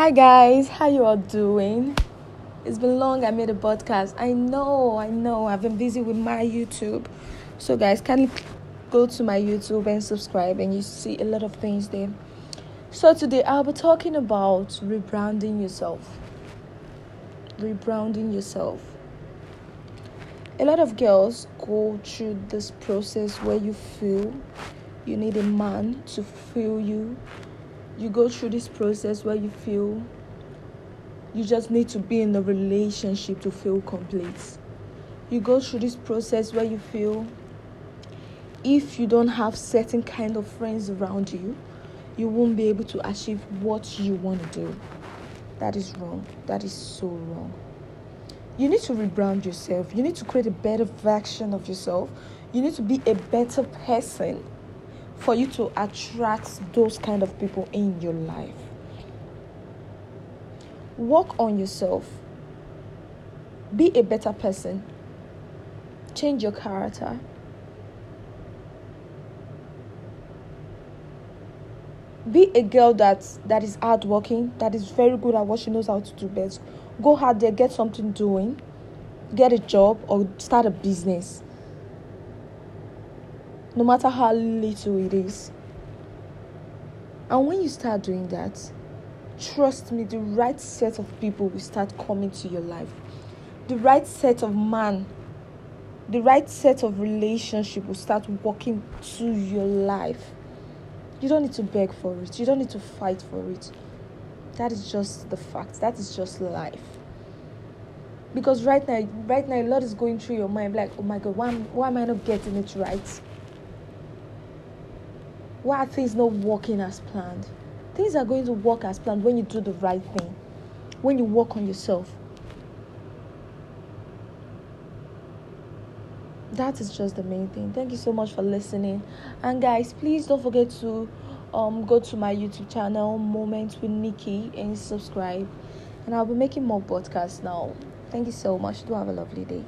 Hi guys, how you all doing? It's been long I made a podcast. I know, I know. I've been busy with my YouTube. So guys, kindly go to my YouTube and subscribe and you see a lot of things there. So today I'll be talking about rebranding yourself. Rebranding yourself. A lot of girls go through this process where you feel you need a man to feel you you go through this process where you feel you just need to be in a relationship to feel complete. You go through this process where you feel if you don't have certain kind of friends around you, you won't be able to achieve what you want to do. That is wrong. That is so wrong. You need to rebrand yourself. You need to create a better version of yourself. You need to be a better person for you to attract those kind of people in your life. Work on yourself. Be a better person. Change your character. Be a girl that that is hardworking, that is very good at what she knows how to do best. Go out there, get something doing, get a job or start a business no matter how little it is. And when you start doing that, trust me, the right set of people will start coming to your life. The right set of man, the right set of relationship will start walking to your life. You don't need to beg for it. You don't need to fight for it. That is just the fact. That is just life. Because right now, right now, a lot is going through your mind. Like, oh my God, why, why am I not getting it right? Why are things not working as planned? Things are going to work as planned when you do the right thing, when you work on yourself. That is just the main thing. Thank you so much for listening. And guys, please don't forget to um, go to my YouTube channel, Moments with Nikki, and subscribe. And I'll be making more podcasts now. Thank you so much. Do have a lovely day.